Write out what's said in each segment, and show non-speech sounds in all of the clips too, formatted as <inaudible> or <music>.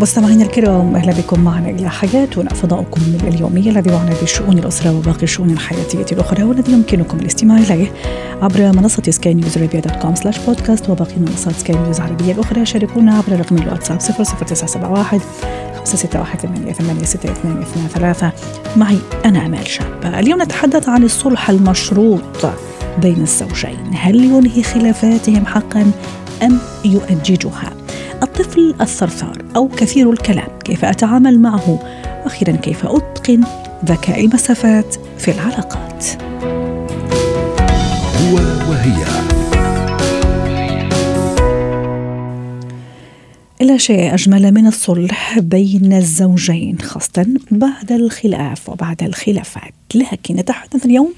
مستمعينا الكرام أهلا بكم معنا إلى حياتنا فضاؤكم اليومي الذي يعنى بشؤون الأسرة وباقي الشؤون الحياتية الأخرى والذي يمكنكم الاستماع إليه عبر منصة سكاي نيوز عربيه dot com slash بودكاست وباقي منصات سكاي نيوز العربية الأخرى. شاركونا عبر رقم الواتساب 00971 561 ثلاثة. معي أنا أمال شابة. اليوم نتحدث عن الصلح المشروط بين الزوجين. هل ينهي خلافاتهم حقا أم يؤججها؟ الطفل الثرثار أو كثير الكلام. كيف أتعامل معه؟ وأخيرا كيف أتقن ذكاء المسافات في العلاقات؟ هو وهي. لا شيء أجمل من الصلح بين الزوجين خاصة بعد الخلاف وبعد الخلافات. لكن نتحدث اليوم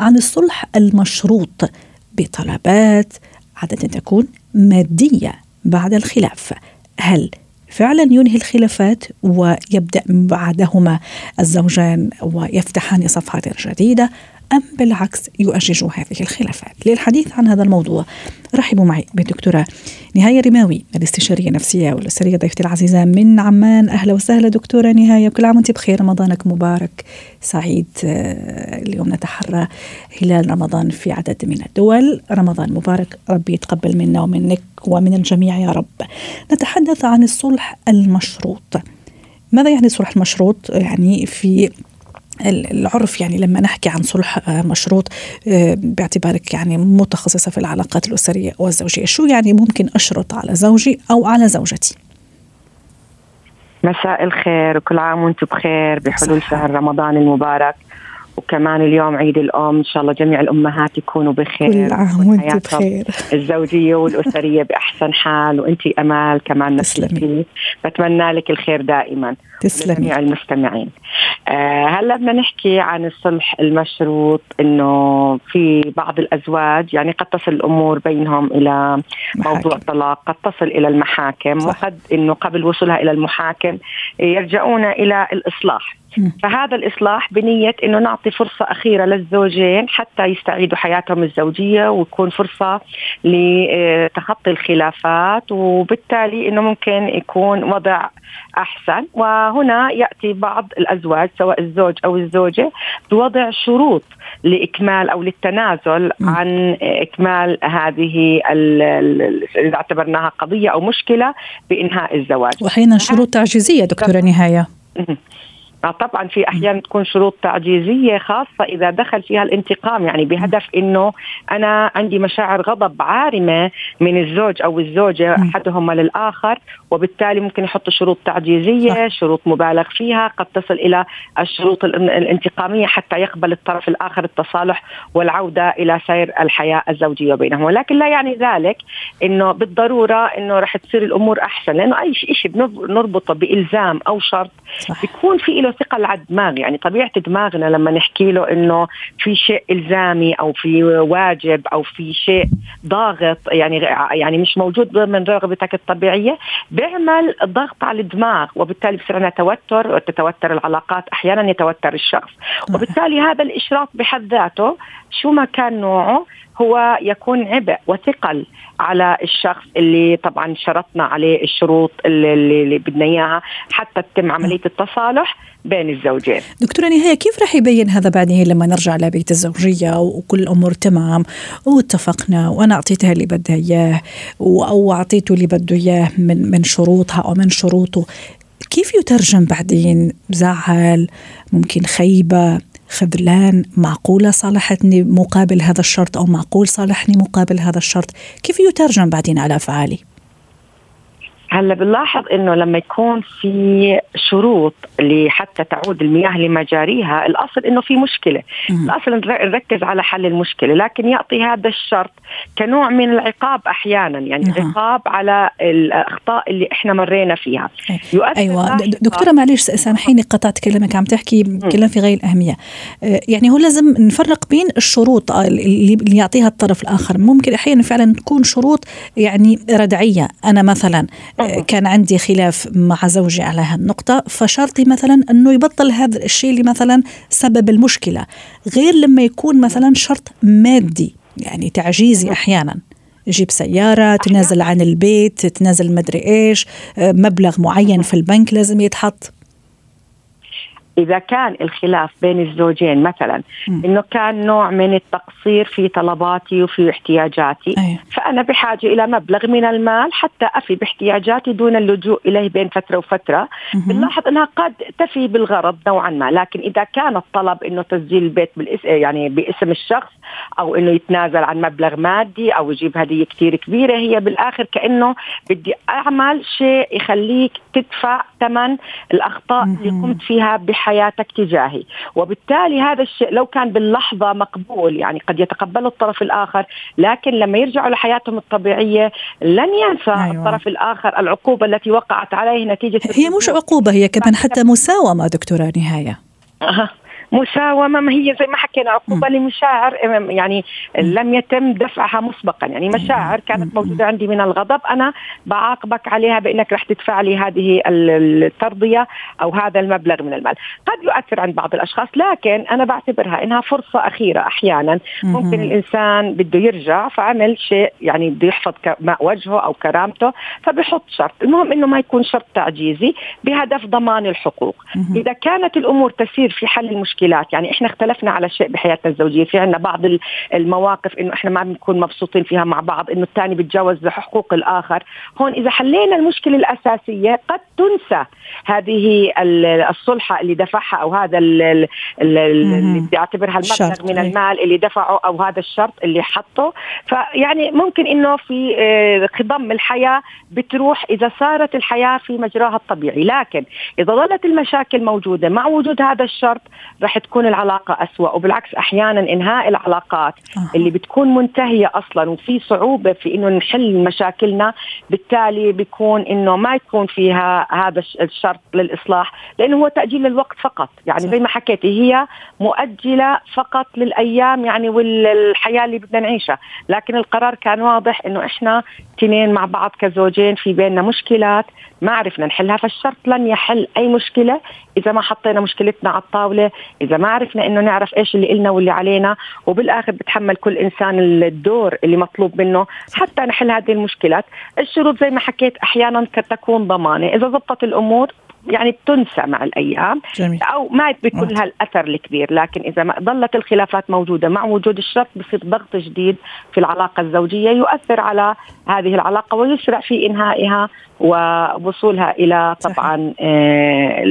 عن الصلح المشروط بطلبات عادة تكون مادية. بعد الخلاف. هل فعلا ينهي الخلافات ويبدأ بعدهما الزوجان ويفتحان صفحات جديدة أم بالعكس يؤجج هذه الخلافات. للحديث عن هذا الموضوع رحبوا معي بالدكتورة نهاية رماوي الاستشارية النفسية والأسرية ضيفتي العزيزة من عمان. أهلا وسهلا دكتورة نهاية كل عام وأنت بخير. رمضانك مبارك سعيد. آه، اليوم نتحرى هلال رمضان في عدد من الدول. رمضان مبارك ربي يتقبل منا ومنك ومن الجميع يا رب. نتحدث عن الصلح المشروط. ماذا يعني الصلح المشروط؟ يعني في العرف يعني لما نحكي عن صلح آه، مشروط آه، باعتبارك يعني متخصصة في العلاقات الأسرية والزوجية. شو يعني ممكن أشرط على زوجي أو على زوجتي؟ مساء الخير وكل عام وأنتم بخير بحلول شهر رمضان المبارك. وكمان اليوم عيد الأم إن شاء الله جميع الأمهات يكونوا بخير كل عام وانت بخير. الزوجية والأسرية <laughs> بأحسن حال وانت أمال كمان تسلمي. بتمنى لك الخير دائما. تسلمي. جميع المستمعين. آه هلا بدنا نحكي عن الصلح المشروط إنه في بعض الأزواج يعني قد تصل الأمور بينهم إلى محاكم. موضوع الطلاق قد تصل إلى المحاكم صح. وقد إنه قبل وصولها إلى المحاكم يرجعون إلى الإصلاح. فهذا الإصلاح بنية أنه نعطي فرصة أخيرة للزوجين حتى يستعيدوا حياتهم الزوجية ويكون فرصة لتخطي الخلافات وبالتالي أنه ممكن يكون وضع أحسن. وهنا يأتي بعض الأزواج سواء الزوج أو الزوجة بوضع شروط لإكمال أو للتنازل عن إكمال هذه إذا اعتبرناها قضية أو مشكلة بإنهاء الزواج. وأحيانا شروط تعجيزية دكتورة نهاية. آه، طبعا في أحيانا تكون شروط تعجيزية خاصة إذا دخل فيها الانتقام يعني بهدف إنه أنا عندي مشاعر غضب عارمة من الزوج أو الزوجة أحدهما للآخر وبالتالي ممكن يحطوا شروط تعجيزية شروط مبالغ فيها قد تصل إلى الشروط الانتقامية حتى يقبل الطرف الآخر التصالح والعودة إلى سير الحياة الزوجية بينهم. ولكن لا يعني ذلك إنه بالضرورة إنه رح تصير الأمور أحسن لأنه أي شيء بنربطه بإلزام أو شرط بيكون في له له ثقل على الدماغ. يعني طبيعة دماغنا لما نحكي له إنه في شيء إلزامي أو في واجب أو في شيء ضاغط يعني يعني مش موجود ضمن رغبتك الطبيعية بيعمل ضغط على الدماغ وبالتالي بصير عندنا توتر وتتوتر العلاقات أحيانا يتوتر الشخص. وبالتالي هذا الاشراط بحد ذاته شو ما كان نوعه هو يكون عبء وثقل على الشخص اللي طبعا شرطنا عليه الشروط اللي, اللي بدنا إياها حتى تتم عملية التصالح بين الزوجين. دكتورة نهاية كيف رح يبين هذا بعدين لما نرجع لبيت الزوجية وكل الأمور تمام واتفقنا وأنا أعطيتها اللي بدها إياه أو أعطيته اللي بده إياه من من شروطها أو من شروطه كيف يترجم بعدين؟ زعل؟ ممكن خيبة؟ خذلان معقولة صالحتني مقابل هذا الشرط أو معقول صالحني مقابل هذا الشرط؟ كيف يترجم بعدين على أفعالي؟ هلا بنلاحظ إنه لما يكون في شروط لحتى تعود المياه لمجاريها الأصل إنه في مشكلة. الأصل نركز على حل المشكلة لكن يعطي هذا الشرط كنوع من العقاب أحيانا يعني نعم. عقاب على الأخطاء اللي إحنا مرينا فيها. أيوه. دكتورة معلش سامحيني قطعت كلامك عم تحكي كلام في غايه الأهمية. آه، يعني هو لازم نفرق بين الشروط اللي يعطيها الطرف الآخر. ممكن أحيانا فعلا تكون شروط يعني ردعية. أنا مثلا آه، كان عندي خلاف مع زوجي على هالنقطه فشرطي مثلا أنه يبطل هذا الشيء اللي مثلا سبب المشكلة غير لما يكون مثلا شرط مادي يعني تعجيزي أحيانا. جيب سيارة تنازل عن البيت تنازل مدري إيش آه، مبلغ معين في البنك لازم يتحط. إذا كان الخلاف بين الزوجين مثلا م. إنه كان نوع من التقصير في طلباتي وفي احتياجاتي أيه. فأنا بحاجة إلى مبلغ من المال حتى أفي باحتياجاتي دون اللجوء إليه بين فترة وفترة بنلاحظ إنها قد تفي بالغرض نوعا ما لكن إذا كان الطلب إنه تسجيل البيت بالاسم يعني باسم الشخص أو إنه يتنازل عن مبلغ مادي أو يجيب هدية كثير كبيرة هي بالآخر كأنه بدي أعمل شيء يخليك تدفع ثمن الأخطاء اللي قمت فيها بحياتك تجاهي وبالتالي هذا الشيء لو كان باللحظة مقبول يعني قد يتقبله الطرف الآخر لكن لما يرجعوا لحياتهم الطبيعية لن ينسى أيوة. الطرف الآخر العقوبة التي وقعت عليه نتيجة هي مش عقوبة هي كمان <laughs> حتى مساومة دكتورة نهاية أه. <laughs> مساومة ما هي زي ما حكينا عقوبة لمشاعر يعني لم يتم دفعها مسبقا. يعني مشاعر كانت موجودة عندي من الغضب أنا بعاقبك عليها بإنك رح تدفع لي هذه الترضية أو هذا المبلغ من المال. قد يؤثر عند بعض الأشخاص لكن أنا بعتبرها إنها فرصة أخيرة أحيانا. ممكن الإنسان بده يرجع فعمل شيء يعني بده يحفظ وجهه أو كرامته فبحط شرط. المهم إنه ما يكون شرط تعجيزي بهدف ضمان الحقوق. إذا كانت الأمور تسير في حل المشكلة مشكلات يعني إحنا اختلفنا على شيء بحياتنا الزوجية. في عندنا بعض المواقف إنه إحنا ما بنكون مبسوطين فيها مع بعض إنه الثاني بيتجاوز حقوق الآخر. هون إذا حلينا المشكلة الأساسية قد تنسى هذه الصلحة اللي دفعها أو هذا اللي بيعتبرها المبلغ من المال اللي دفعه أو هذا الشرط اللي حطه. فيعني ممكن إنه في آه، خضم الحياة بتروح إذا صارت الحياة في مجراها الطبيعي. لكن إذا ظلت المشاكل موجودة مع وجود هذا الشرط رح تكون العلاقة أسوأ وبالعكس أحيانا إنهاء العلاقات. اللي بتكون منتهية أصلا وفي صعوبة في إنه نحل مشاكلنا بالتالي بيكون إنه ما يكون فيها هذا الشرط للإصلاح لأنه هو تأجيل الوقت فقط يعني. زي ما حكيتي هي مؤجلة فقط للأيام يعني والحياة اللي بدنا نعيشها لكن القرار كان واضح إنه إحنا تنين مع بعض كزوجين في بيننا مشكلات ما عرفنا نحلها فالشرط لن يحل أي مشكلة إذا ما حطينا مشكلتنا على الطاولة إذا ما عرفنا إنه نعرف إيش اللي إلنا واللي علينا وبالآخر بتحمل كل إنسان الدور اللي مطلوب منه حتى نحل هذه المشكلات. الشروط زي ما حكيت أحيانا تكون ضمانة. إذا ضبطت الأمور يعني بتنسى مع الأيام جميل. أو ما بيكون لها الاثر الكبير لكن إذا ما ظلت الخلافات موجودة مع وجود الشرط بصير ضغط جديد في العلاقة الزوجية يؤثر على هذه العلاقة ويسرع في إنهائها ووصولها إلى طبعا آه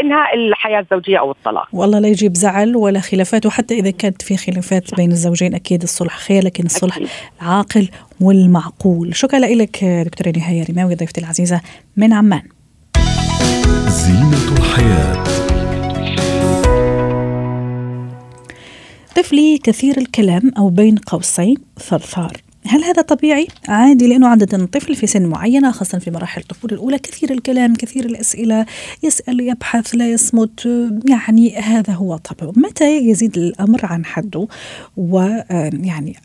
إنهاء الحياة الزوجية أو الطلاق. والله لا يجيب زعل ولا خلافات وحتى إذا كانت في خلافات بين الزوجين أكيد الصلح خير لكن الصلح أكيد. العاقل والمعقول. شكرا لك دكتورة نهاية رماوي ضيفتي العزيزة من عمان. زينة الحياة. طفلي كثير الكلام أو بين قوسين ثرثار. هل هذا طبيعي؟ عادي لأنه عادة الطفل في سن معينة خاصة في مراحل الطفولة الأولى كثير الكلام كثير الأسئلة يسأل يبحث لا يصمت يعني هذا هو طبعه. متى يزيد الأمر عن حده؟ ويعني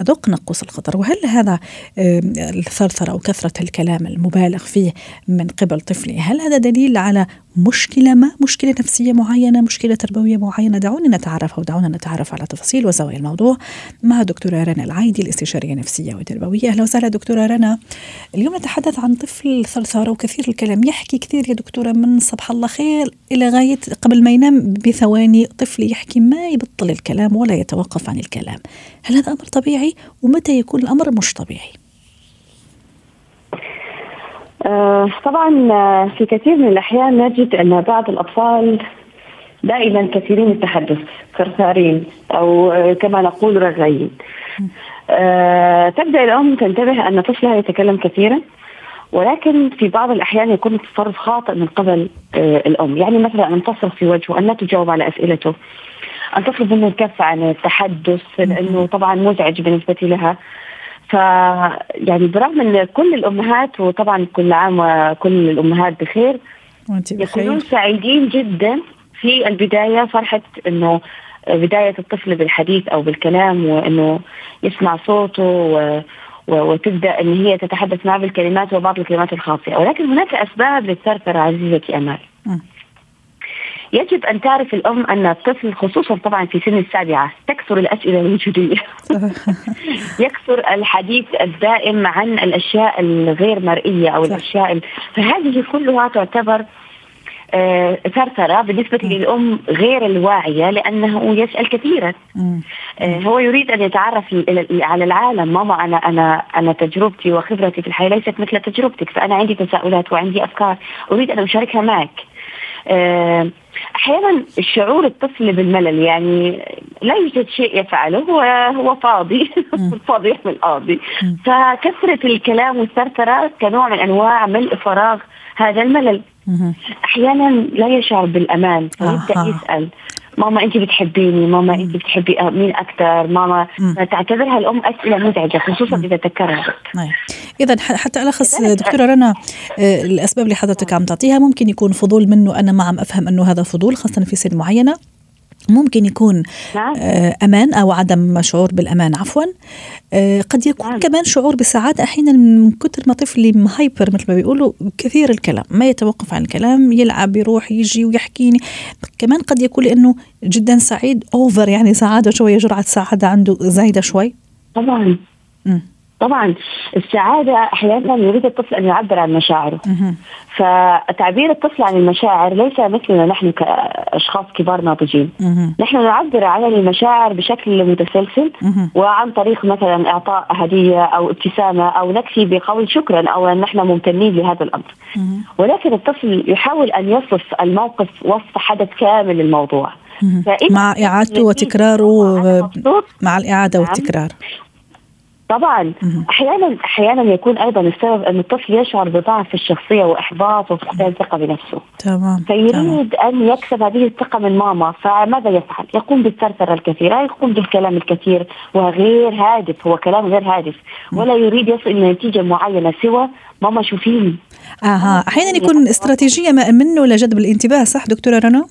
أدق نقص الخطر. وهل هذا الثرثرة أو كثرة الكلام المبالغ فيه من قبل طفلي هل هذا دليل على مشكلة ما؟ مشكلة نفسية معينة؟ مشكلة تربوية معينة؟ دعونا نتعرف أو دعونا نتعرف على تفاصيل وزوايا الموضوع مع دكتورة رنا العايدي الاستشارية النفسية وتربوية. أهلا وسهلا دكتورة رنا. اليوم نتحدث عن طفل ثرثار وكثير الكلام. يحكي كثير يا دكتورة من صباح الله خير إلى غاية قبل ما ينام بثواني. طفل يحكي ما يبطل الكلام ولا يتوقف عن الكلام. هل هذا أمر طبيعي؟ ومتى يكون الأمر مش طبيعي؟ آه، طبعا آه، في كثير من الأحيان نجد أن بعض الأطفال دائما كثيرين التحدث ثرثارين أو آه، كما نقول رغايين. تبدأ الأم تنتبه أن طفلها يتكلم كثيرا ولكن في بعض الأحيان يكون التصرف خاطئ من قبل الأم. يعني مثلا أن تصرف في وجهه أن لا تجاوب على أسئلته. أن تطلب منه الكف عن التحدث لأنه طبعا مزعج بالنسبة لها. ف يعني برغم إن كل الأمهات وطبعا كل عام وكل الأمهات بخير وانت يكونون سعيدين جدا في البداية فرحة إنه بداية الطفل بالحديث أو بالكلام وإنه يسمع صوته و وتبدأ إن هي تتحدث معه بالكلمات وبعض الكلمات الخاطئه ولكن هناك أسباب للثرثره عزيزتي أمال. يجب أن تعرف الأم أن الطفل خصوصا طبعا في سن السابعة تكثر الأسئلة الوجودية. <laughs> يكثر الحديث الدائم عن الأشياء الغير مرئية أو. الأشياء ال... فهذه كلها تعتبر آه، ثرثرة بالنسبة للأم غير الواعية لأنه يسأل كثيرا. آه، هو يريد أن يتعرف على العالم. ماما أنا أنا أنا تجربتي وخبرتي في الحياة ليست مثل تجربتك فأنا عندي تساؤلات وعندي أفكار. أريد أن أشاركها معك. أحيانا الشعور الطفل بالملل يعني لا يوجد شيء يفعله هو هو فاضي <laughs> فاضي يحمل قاضي مم. فكثرة الكلام والثرثرة كنوع من أنواع ملء فراغ هذا الملل. أحيانا لا يشعر بالأمان فيبدأ. يسأل ماما انت بتحبيني ماما انت بتحبي مين أكثر؟ ماما. تعتبرها الأم أسئلة مزعجة خصوصا إذا تكررت طيب. اذا حتى ألخص دكتورة رنا آه، الأسباب اللي حضرتك عم تعطيها ممكن يكون فضول منه أنا ما عم أفهم أنه هذا فضول خاصة في سن معينة. ممكن يكون نعم. آه، أمان أو عدم شعور بالأمان عفوا. آه، قد يكون نعم. كمان شعور بالسعاده أحيانا من كثر ما طفلي مهايبر مثل ما بيقولوا كثير الكلام ما يتوقف عن الكلام يلعب يروح يجي ويحكيني. كمان قد يكون لأنه جدا سعيد اوفر يعني سعادة شوية جرعه سعادة عنده زايدة شوي. طبعا. مم. طبعا السعادة أحيانا يريد الطفل أن يعبر عن مشاعره. فتعبير الطفل عن المشاعر ليس مثلنا نحن كأشخاص كبار ناضجين. نحن نعبر عن المشاعر بشكل متسلسل. وعن طريق مثلا إعطاء هدية أو ابتسامة أو نكفي بقول شكرا أو أن نحن ممتنين لهذا الأمر مهم. ولكن الطفل يحاول أن يصف الموقف وصف حدث كامل للموضوع مع إعادته وتكراره مع الإعادة نعم. والتكرار طبعا. أحيانا أحيانا يكون أيضا السبب أن الطفل يشعر بضعف الشخصية وإحباط وفقدان ثقه بنفسه تمام تمام. فيريد أن يكسب هذه الثقة من ماما فماذا يفعل؟ يقوم بالثرثرة الكثيرة يقوم بالكلام الكثير وغير هادف هو كلام غير هادف ولا يريد يصل إلى نتيجة معينة سوى ماما شوفيني أها أحيانا يكون استراتيجية ما منه لجذب الانتباه صح دكتورة رنا؟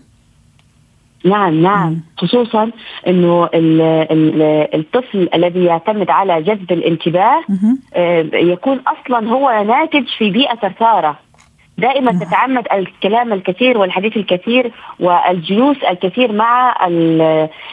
نعم نعم. خصوصا إنه ال- ال- الطفل الذي يعتمد على جذب الانتباه. آه، يكون أصلا هو ناتج في بيئة ثرثارة. دائما تتعمد الكلام الكثير والحديث الكثير والجلوس الكثير مع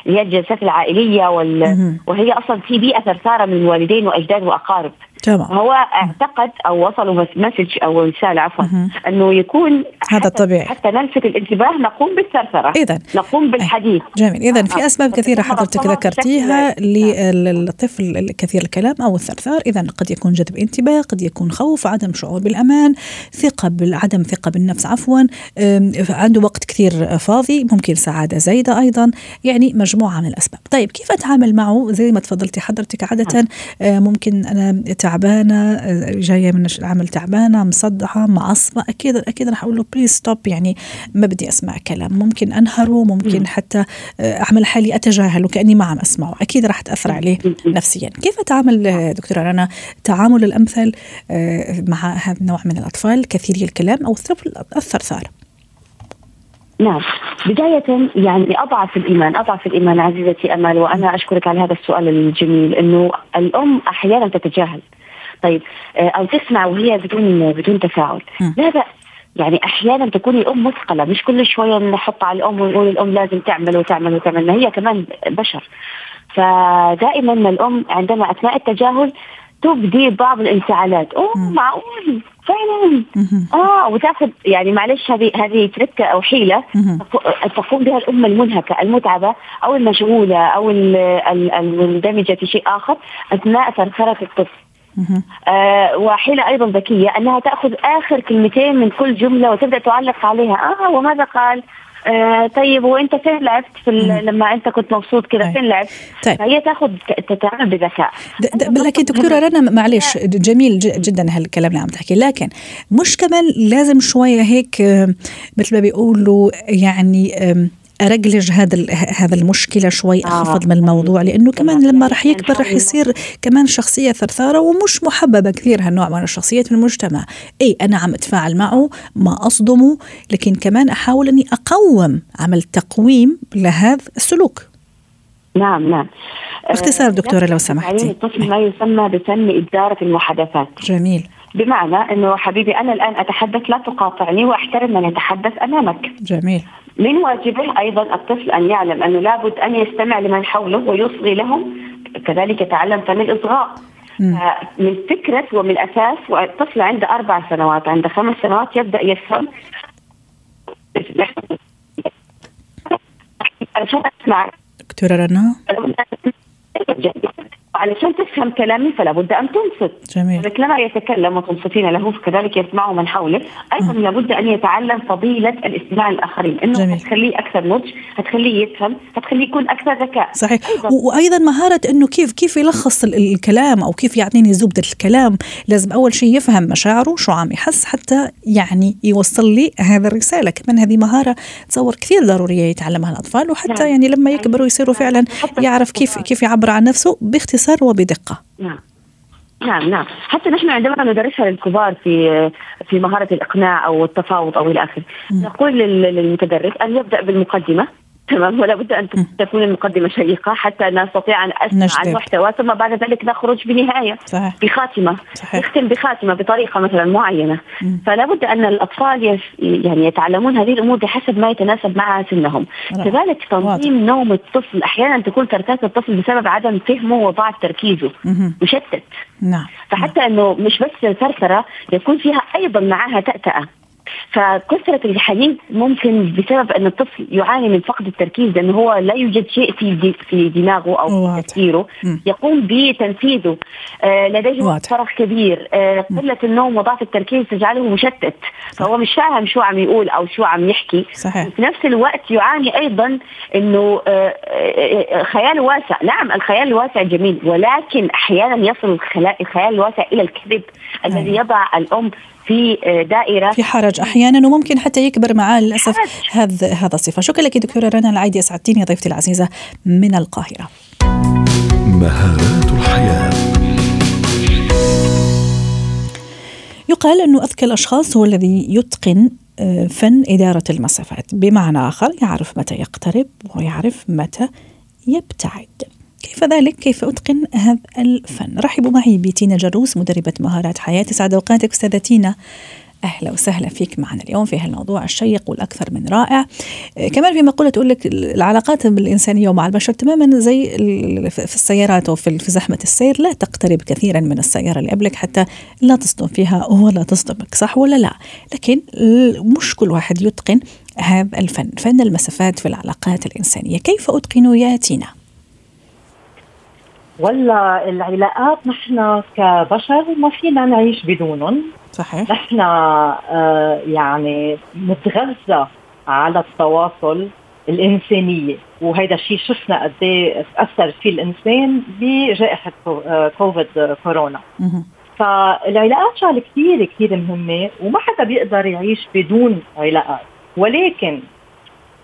هي الجلسات العائلية وال... وهي أصلا في بيئة ثرثارة من والدين وأجداد وأقارب. تمام. هو اعتقد أو وصلوا مس- مسج أو رسالة عفوا. إنه يكون هذا حتى- طبيعي. حتى نلفت الانتباه نقوم بالثرثره اذا. نقوم بالحديث. جميل. اذا في آه. أسباب كثيرة حضرتك ذكرتيها للطفل الكثير الكلام أو الثرثار اذا قد يكون جذب انتباه قد يكون خوف عدم شعور بالأمان ثقة عدم ثقة بالنفس عفوا. عنده وقت كثير فاضي ممكن سعادة زايدة أيضا. يعني مجموعة من الأسباب. طيب كيف أتعامل معه؟ زي ما تفضلتي حضرتك عادة آه، ممكن أنا تعبانة جاية من العمل تعبانة مصدعة معصبة. أكيد أكيد راح أقول له please stop يعني ما بدي أسمع كلام. ممكن أنهره ممكن حتى آه، أعمل حالي أتجاهله كأني ما عم أسمعه. أكيد راح تأثر عليه نفسيا. كيف اتعامل آه، دكتورة رنا تعامل الأمثل آه، مع هذا النوع من الأطفال؟ كثيري الكلام أو الثرثار نعم. بداية يعني أضعف الإيمان أضعف الإيمان عزيزتي أمل وأنا أشكرك على هذا السؤال الجميل إنه الأم أحيانا تتجاهل. طيب آه، أو تسمع وهي بدون بدون تفاعل. لا بأس يعني أحيانا تكون الأم مثقلة مش كل شوية نحط على الأم ونقول الأم لازم تعمل وتعمل وتعمل ما هي كمان بشر فدائما الأم عندما أثناء التجاهل تبدي بعض الانفعالات اوه. معقول فعلا. آه وتأخذ يعني معلش هذه هذه تركه أو حيلة تقوم بها الأم المنهكة المتعبة أو المشغولة أو ال- ال- المندمجة في شيء آخر أثناء ثرثرة الطفل. آه وحيلة أيضا ذكية أنها تأخذ آخر كلمتين من كل جملة وتبدأ تعلق عليها. آه وماذا قال؟ آه طيب وأنت فين لعبت في لما أنت كنت مبسوط كذا فين لعبت؟ طيب. فهي تأخذ تتعامل بذكاء. لكن دكتورة رنا معلش جميل جدا هالكلام اللي عم تحكي لكن مش كمان لازم شوية هيك آه، مثل ما بيقولوا يعني أرجلج هذا هذا المشكلة شوي آه. اخفض من الموضوع لأنه كمان لما رح يكبر رح يصير كمان شخصية ثرثارة ومش محببة كثير هالنوع من الشخصيات في المجتمع. إي أنا عم أتفاعل معه ما أصدمه لكن كمان أحاول إني أقوم عمل تقويم لهذا السلوك. نعم نعم. باختصار دكتورة لو سمحتي. الطفل ما يسمى بفن إدارة المحادثات. جميل. بمعنى إنه حبيبي أنا الآن أتحدث لا تقاطعني وأحترم من يتحدث أمامك. جميل. من واجبه أيضا الطفل أن يعلم أنه لابد أن يستمع لمن حوله ويصغي لهم كذلك يتعلم فن الإصغاء. من فكرة ومن أساس والطفل عنده أربع سنوات عنده خمس سنوات يبدأ يفهم. دكتورة رنا؟ علشان تفهم كلامي فلا بد أن تنصت. جميل. مثلما يتكلم وتنصتين له فكذلك يسمعه من حوله أيضا لابد أن يتعلم فضيلة الاستماع للاخرين إنه جميل. هتخليه أكثر نضج هتخليه يفهم هتخليه يكون أكثر ذكاء. صحيح. أيضاً. وأيضا مهارة إنه كيف كيف يلخص الكلام أو كيف يعطيني زبدة الكلام. لازم أول شيء يفهم مشاعره شو عم يحس حتى يعني يوصل لي هذا الرسالة. كمان هذه مهارة تصور كثير ضرورية يتعلمها الأطفال وحتى نعم. يعني لما يكبروا يصيروا فعلا يعرف كيف كيف يعبر عن نفسه باختصار باختصار وبدقة. نعم. نعم نعم. حتى نحن عندما ندرسها للكبار في في مهارة الإقناع أو التفاوض أو إلى آخره نقول للمتدرس أن يبدأ بالمقدمة. تمام. ولا بد أن تكون المقدمة شيقة حتى نستطيع أن أسمع المحتوى ثم بعد ذلك نخرج بنهاية صحيح. بخاتمة. صحيح. نختم بخاتمة بطريقة مثلا معينة. مم. فلا بد أن الأطفال يس يعني يتعلمون هذه الأمور بحسب ما يتناسب مع سنهم. كذلك تنظيم نوم الطفل. أحيانا تكون تركات الطفل بسبب عدم فهمه وضعف تركيزه. مشتت. نعم. فحتى إنه مش بس ثرثره يكون فيها أيضا معها تأتأة. فكثرة الحديث ممكن بسبب أن الطفل يعاني من فقد التركيز لأنه هو لا يوجد شيء في في دماغه أو في تفكيره يقوم بتنفيذه. آه لديه فرح كبير. آه قلة النوم وضعف التركيز تجعله مشتت. فهو مش فاهم شو عم يقول أو شو عم يحكي. صحيح. في نفس الوقت يعاني أيضا أنه آه, آه،, آه، خياله واسع. نعم الخيال الواسع جميل. ولكن أحيانا يصل الخيال الواسع إلى الكذب الذي أيوة. يضع الأم في آه، دائرة في حرج أحيانا وممكن حتى يكبر معاه للأسف هذا هذا الصفة. شكرا لك دكتورة رنا العيدي اسعدتيني ضيفتي العزيزة من القاهرة. مهارات الحياة. يقال انه أذكى الأشخاص هو الذي يتقن آه، فن إدارة المسافات. بمعنى آخر يعرف متى يقترب ويعرف متى يبتعد. كيف ذلك؟ كيف أتقن هذا الفن؟ رحبوا معي بتينا جروس مدربة مهارات حياة. سعد أوقاتك أستاذة تينا. أهلا وسهلا فيك معنا اليوم في هالموضوع الشيق والأكثر من رائع. آه، كمان في مقوله تقول لك العلاقات الانسانيه ومع البشر تماما زي في السيارات أو في زحمة السير لا تقترب كثيرا من السيارة اللي قبلك حتى لا تصدم فيها ولا تصدمك صح ولا لا؟ لكن مش كل واحد يتقن هذا الفن. فن المسافات في العلاقات الإنسانية. كيف اتقنه يا تينا؟ ولا العلاقات نحن كبشر ما فينا نعيش بدونهم. صحيح. نحن آه يعني نتغذى على التواصل الإنسانية. وهذا الشيء شفنا قد تأثر فيه الإنسان بجائحة آه، كوفيد كورونا. فالعلاقات شغلة كثير كثير مهمة وما حدا بيقدر يعيش بدون علاقات. ولكن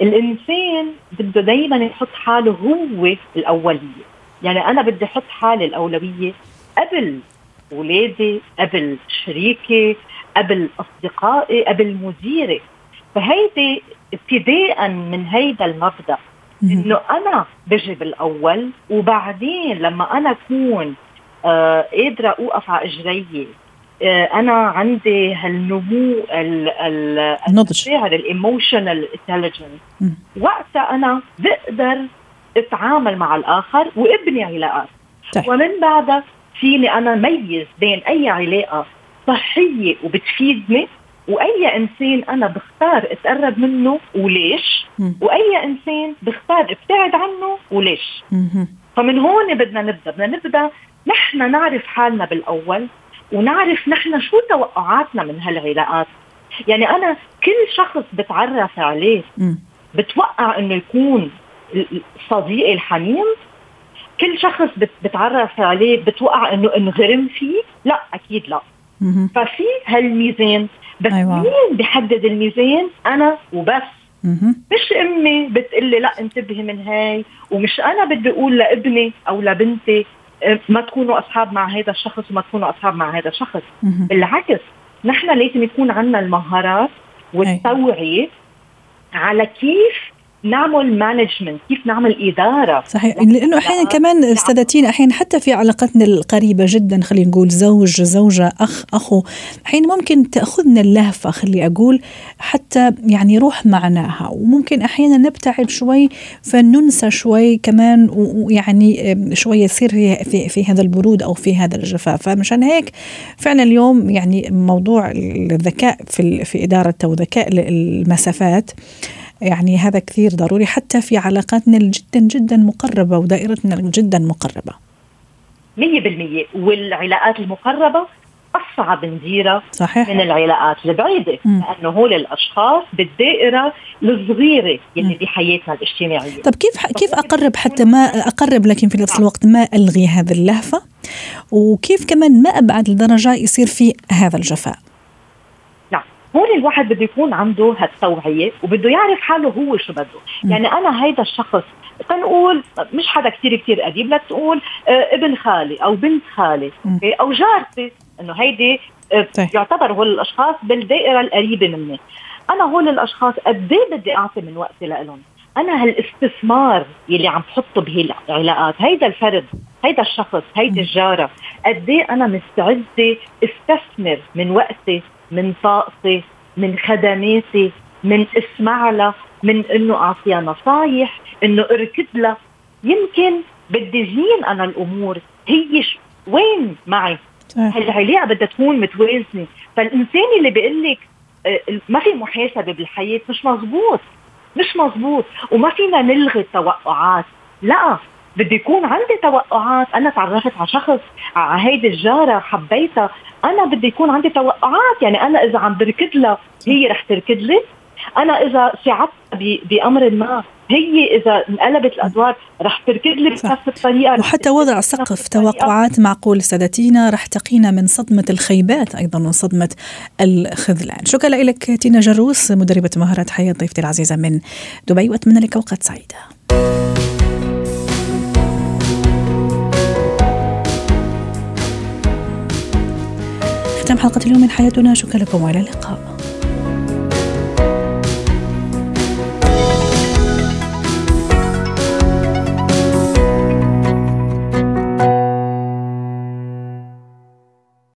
الإنسان بده دايما يحط حاله هو الأولية. يعني أنا بدي أحط حالي الأولوية قبل اولادي قبل شريكي قبل أصدقائي قبل مديري. فهيدي ابتداء من هيدا المبدأ. إنه أنا بجي بالأول وبعدين لما أنا أكون آه قادرة أوقف على إجري آه أنا عندي هالنمو النضج. ال emotional intelligence وقتها أنا بقدر اتعامل مع الآخر وابني علاقات طيب. ومن بعدها فيني أنا ميز بين أي علاقة صحية وبتفيدني وأي إنسان أنا بختار أتقرب منه وليش م. وأي إنسان بختار أبتعد عنه وليش م. فمن هون بدنا نبدأ بدنا نبدأ نحن نعرف حالنا بالأول ونعرف نحن شو توقعاتنا من هالعلاقات يعني أنا كل شخص بتعرف عليه م. بتوقع إنه يكون صديقي الحميم. كل شخص بتعرف عليه بتوقع إنه انغرم فيه؟ لا أكيد لا. ففي هالميزان. بس أيوة. مين بحدد الميزان؟ أنا وبس. مش أمي بتقلي لا انتبهي من هاي. ومش أنا بدي أقول لابني أو لبنتي آه، ما تكونوا أصحاب مع هذا الشخص وما تكونوا أصحاب مع هذا الشخص. بالعكس نحن لازم يكون عندنا المهارات والتوعية على كيف نعمل مانجمنت كيف نعمل إدارة؟ صحيح. لأنه أحيانا كمان استاذتين أحيانا حتى في علاقتنا القريبة جدا خلينا نقول زوج زوجة أخ أخو أحيانا ممكن تأخذنا اللهفة خلي أقول حتى يعني يروح معناها. وممكن أحيانا نبتعد شوي فننسى شوي كمان ويعني شوي يصير في, في هذا البرود أو في هذا الجفاف فمشان هيك فعلا اليوم يعني موضوع الذكاء في في إدارة أو ذكاء المسافات يعني هذا كثير ضروري حتى في علاقاتنا جدا جدا مقربة ودائرتنا جدا مقربة. مية بالمية. والعلاقات المقربة أصعب نديرها صحيح. من العلاقات البعيدة م. لأنه هول الأشخاص بالدائرة الصغيرة يلي بحياتنا الاجتماعية. طب كيف كيف أقرب حتى ما أقرب لكن في نفس الوقت ما ألغي هذه اللهفة؟ وكيف كمان ما أبعد لدرجة يصير في هذا الجفاء؟ هون الواحد بده يكون عنده هالتوعية وبده يعرف حاله هو شو بده. يعني أنا هيدا الشخص تنقول مش حدا كثير كثير قريب لا تقول آه ابن خالي أو بنت خالي أو جارتي إنه هيدي آه طيب. يعتبر هول الأشخاص بالدائرة القريبة مني. أنا هول الأشخاص قد إيه بدي أعطي من وقتي لهم أنا هالاستثمار يلي عم بحطه بهالعلاقات هيدا الفرد هيدا الشخص هيدي الجارة قد إيه أنا مستعدة أستثمر من وقتي من طاقتي من خدماتي من اسمع لها من إنه اعطيها نصايح إنه أركض لها يمكن بدي زين أنا الأمور. هي ش... وين معي؟ هالعلاقه بدها تكون متوازنة؟ فالإنسان اللي بيقول لك آه، ما في محاسبة بالحياة مش مزبوط مش مزبوط. وما فينا نلغي التوقعات. لا بدي يكون عندي توقعات. أنا تعرفت على شخص على هيدي الجارة حبيتها. أنا بدي يكون عندي توقعات. يعني أنا إذا عم بركض لها هي رح تركض لي. أنا إذا ساعدتها بأمر ما هي إذا انقلبت الأدوار رح تركض لي بنفس الطريقة. وحتى وضع سقف توقعات معقول. سادتينا رح تقينا من صدمة الخيبات أيضا من صدمة الخذلان. شكرا لك تينا جروس مدربة مهارات حياة ضيفتي العزيزة من دبي وأتمنى لك أوقات سعيدة. حلقة اليوم من حياتنا. شكرا لكم وإلى اللقاء.